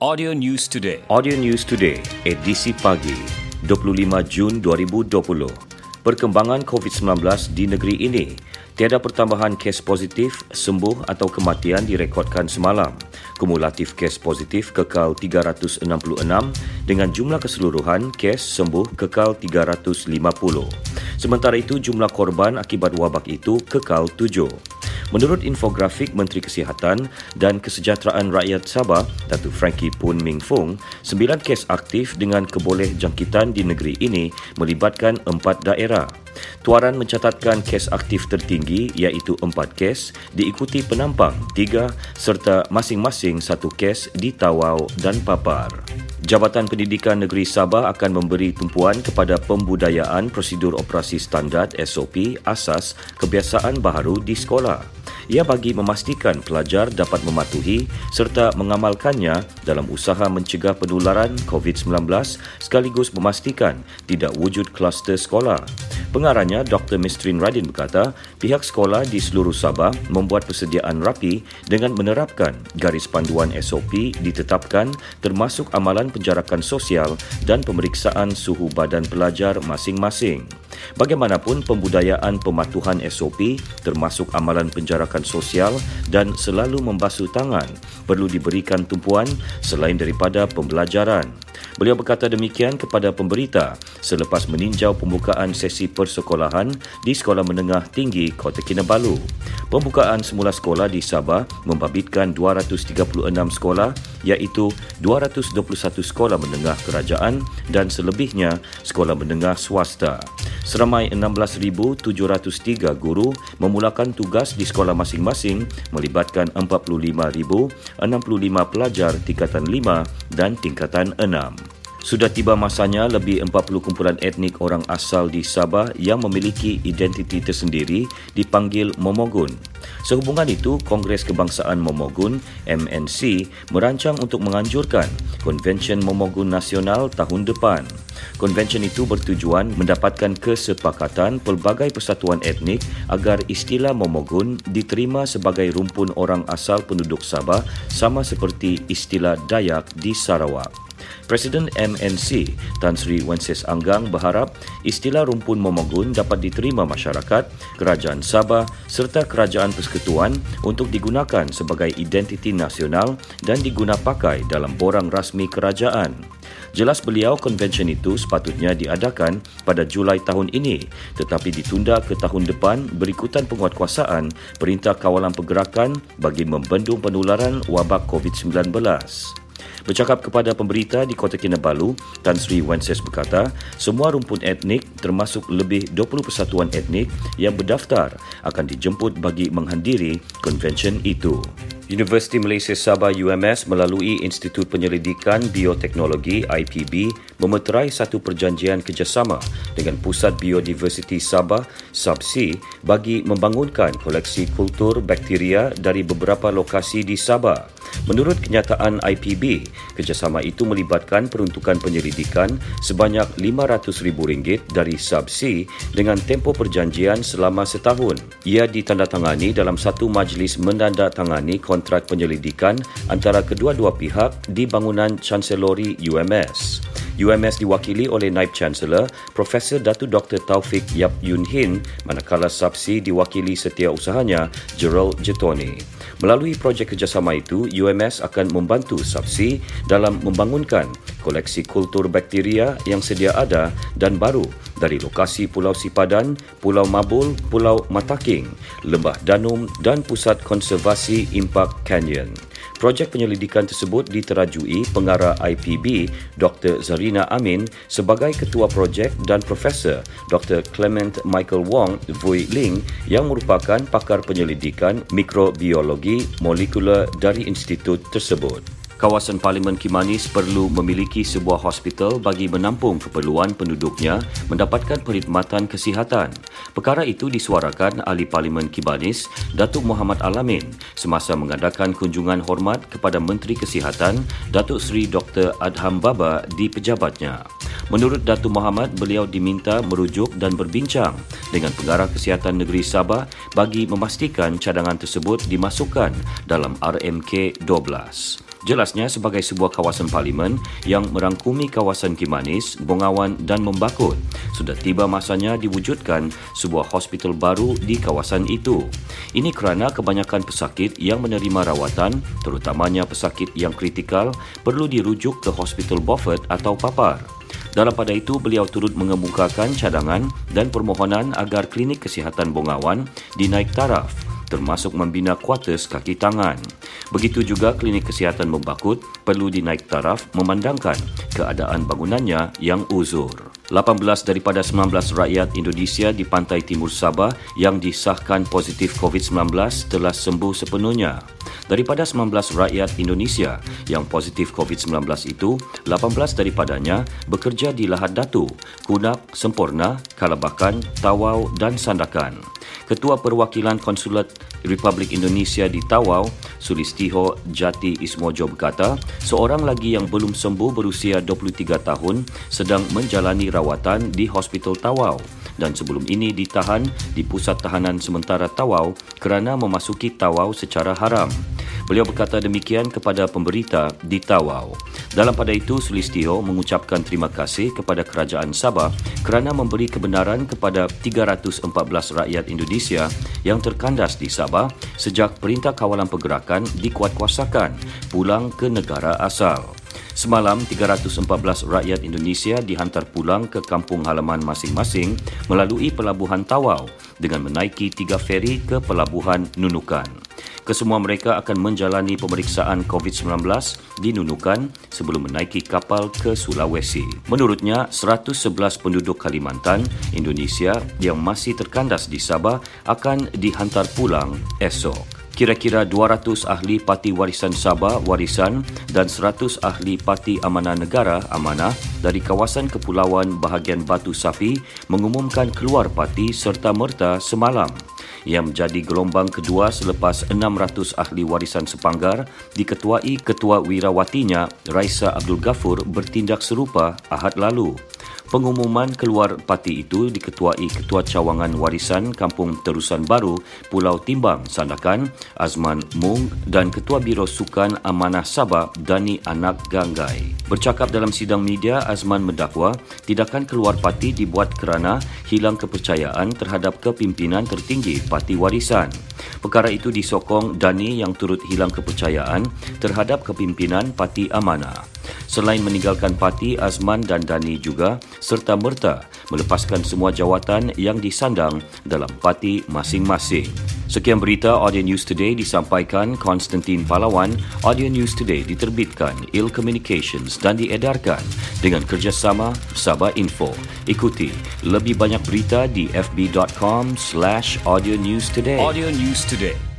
Audio News Today. Audio News Today, edisi pagi, 25 Jun 2020. Perkembangan COVID-19 di negeri ini. Tiada pertambahan kes positif, sembuh atau kematian direkodkan semalam. Kumulatif kes positif kekal 366 dengan jumlah keseluruhan kes sembuh kekal 350. Sementara itu, jumlah korban akibat wabak itu kekal 7. Menurut infografik Menteri Kesihatan dan Kesejahteraan Rakyat Sabah, Datuk Frankie Poon Ming Fung, sembilan kes aktif dengan keboleh jangkitan di negeri ini melibatkan empat daerah. Tuaran mencatatkan kes aktif tertinggi iaitu empat kes diikuti penampang tiga serta masing-masing satu kes di Tawau dan Papar. Jabatan Pendidikan Negeri Sabah akan memberi tumpuan kepada pembudayaan prosedur operasi standard SOP asas kebiasaan baharu di sekolah. Ia bagi memastikan pelajar dapat mematuhi serta mengamalkannya dalam usaha mencegah penularan COVID-19 sekaligus memastikan tidak wujud kluster sekolah. Pengarahnya Dr. Mistrin Radin berkata, pihak sekolah di seluruh Sabah membuat persediaan rapi dengan menerapkan garis panduan SOP ditetapkan termasuk amalan penjarakan sosial dan pemeriksaan suhu badan pelajar masing-masing. Bagaimanapun pembudayaan pematuhan SOP termasuk amalan penjarakan sosial dan selalu membasuh tangan perlu diberikan tumpuan selain daripada pembelajaran. Beliau berkata demikian kepada pemberita selepas meninjau pembukaan sesi persekolahan di Sekolah Menengah Tinggi Kota Kinabalu. Pembukaan semula sekolah di Sabah membabitkan 236 sekolah iaitu 221 sekolah menengah kerajaan dan selebihnya sekolah menengah swasta. Seramai 16,703 guru memulakan tugas di sekolah masing-masing melibatkan 45,065 pelajar tingkatan 5 dan tingkatan 6. Sudah tiba masanya lebih 40 kumpulan etnik orang asal di Sabah yang memiliki identiti tersendiri dipanggil Momogun. Sehubungan itu, Kongres Kebangsaan Momogun MNC merancang untuk menganjurkan Konvensyen Momogun Nasional tahun depan. Konvensyen itu bertujuan mendapatkan kesepakatan pelbagai persatuan etnik agar istilah Momogun diterima sebagai rumpun orang asal penduduk Sabah sama seperti istilah Dayak di Sarawak. Presiden MNC Tan Sri Wences Anggang berharap istilah rumpun Momogun dapat diterima masyarakat, kerajaan Sabah serta kerajaan persekutuan untuk digunakan sebagai identiti nasional dan digunapakai dalam borang rasmi kerajaan. Jelas beliau konvensyen itu sepatutnya diadakan pada Julai tahun ini tetapi ditunda ke tahun depan berikutan penguatkuasaan Perintah Kawalan Pergerakan bagi membendung penularan wabak COVID-19. Bercakap kepada pemberita di Kota Kinabalu, Tan Sri Wences berkata, semua rumpun etnik termasuk lebih 20 persatuan etnik yang berdaftar akan dijemput bagi menghadiri konvensyen itu. Universiti Malaysia Sabah UMS melalui Institut Penyelidikan Bioteknologi IPB memeterai satu perjanjian kerjasama dengan Pusat Biodiversiti Sabah SABSI bagi membangunkan koleksi kultur bakteria dari beberapa lokasi di Sabah. Menurut kenyataan IPB, kerjasama itu melibatkan peruntukan penyelidikan sebanyak RM500,000 dari subsi dengan tempoh perjanjian selama setahun. Ia ditandatangani dalam satu majlis menandatangani kontrak penyelidikan antara kedua-dua pihak di bangunan Chancellory UMS. UMS diwakili oleh Naib Chancellor Profesor Datu Dr. Taufik Yap Yun Hin manakala subsi diwakili setiausahanya Gerald Jetoni. Melalui projek kerjasama itu, UMS akan membantu Subsi dalam membangunkan koleksi kultur bakteria yang sedia ada dan baru dari lokasi Pulau Sipadan, Pulau Mabul, Pulau Mataking, Lembah Danum dan Pusat Konservasi Impak Canyon. Projek penyelidikan tersebut diterajui pengarah IPB Dr. Zarina Amin sebagai ketua projek dan Profesor Dr. Clement Michael Wong Vui Ling yang merupakan pakar penyelidikan mikrobiologi molekular dari institut tersebut kawasan Parlimen Kimanis perlu memiliki sebuah hospital bagi menampung keperluan penduduknya mendapatkan perkhidmatan kesihatan. Perkara itu disuarakan ahli Parlimen Kimanis, Datuk Muhammad Alamin semasa mengadakan kunjungan hormat kepada Menteri Kesihatan, Datuk Seri Dr. Adham Baba di pejabatnya. Menurut Datuk Muhammad, beliau diminta merujuk dan berbincang dengan Pengarah Kesihatan Negeri Sabah bagi memastikan cadangan tersebut dimasukkan dalam RMK 12. Jelasnya sebagai sebuah kawasan parlimen yang merangkumi kawasan Kimanis, Bongawan dan Membakut, sudah tiba masanya diwujudkan sebuah hospital baru di kawasan itu. Ini kerana kebanyakan pesakit yang menerima rawatan, terutamanya pesakit yang kritikal, perlu dirujuk ke Hospital Beaufort atau Papar. Dalam pada itu, beliau turut mengemukakan cadangan dan permohonan agar klinik kesihatan Bongawan dinaik taraf termasuk membina kuartus kaki tangan. Begitu juga klinik kesihatan membakut perlu dinaik taraf memandangkan keadaan bangunannya yang uzur. 18 daripada 19 rakyat Indonesia di pantai timur Sabah yang disahkan positif COVID-19 telah sembuh sepenuhnya. Daripada 19 rakyat Indonesia yang positif COVID-19 itu, 18 daripadanya bekerja di Lahad Datu, Kunap, Sempurna, Kalabakan, Tawau dan Sandakan. Ketua Perwakilan Konsulat Republik Indonesia di Tawau, Sulistiho Jati Ismojo berkata, seorang lagi yang belum sembuh berusia 23 tahun sedang menjalani rawatan di Hospital Tawau dan sebelum ini ditahan di Pusat Tahanan Sementara Tawau kerana memasuki Tawau secara haram. Beliau berkata demikian kepada pemberita di Tawau. Dalam pada itu, Sulistio mengucapkan terima kasih kepada Kerajaan Sabah kerana memberi kebenaran kepada 314 rakyat Indonesia yang terkandas di Sabah sejak Perintah Kawalan Pergerakan dikuatkuasakan pulang ke negara asal. Semalam, 314 rakyat Indonesia dihantar pulang ke kampung halaman masing-masing melalui Pelabuhan Tawau dengan menaiki tiga feri ke Pelabuhan Nunukan kesemua mereka akan menjalani pemeriksaan COVID-19 di Nunukan sebelum menaiki kapal ke Sulawesi. Menurutnya, 111 penduduk Kalimantan, Indonesia yang masih terkandas di Sabah akan dihantar pulang esok. Kira-kira 200 ahli parti warisan Sabah warisan dan 100 ahli parti amanah negara amanah dari kawasan kepulauan bahagian Batu Sapi mengumumkan keluar parti serta merta semalam yang menjadi gelombang kedua selepas 600 ahli warisan sepanggar diketuai Ketua Wirawatinya Raisa Abdul Ghafur bertindak serupa Ahad lalu. Pengumuman keluar parti itu diketuai Ketua Cawangan Warisan Kampung Terusan Baru Pulau Timbang Sandakan Azman Mung dan Ketua Biro Sukan Amanah Sabah Dani Anak Ganggai. Bercakap dalam sidang media, Azman mendakwa tindakan keluar parti dibuat kerana hilang kepercayaan terhadap kepimpinan tertinggi Parti Warisan. Perkara itu disokong Dani yang turut hilang kepercayaan terhadap kepimpinan Parti Amanah. Selain meninggalkan parti, Azman dan Dani juga serta merta melepaskan semua jawatan yang disandang dalam parti masing-masing. Sekian berita Audio News Today disampaikan Konstantin Palawan. Audio News Today diterbitkan Il Communications dan diedarkan dengan kerjasama Sabah Info. Ikuti lebih banyak berita di fb.com slash audio news today. Audio News Today.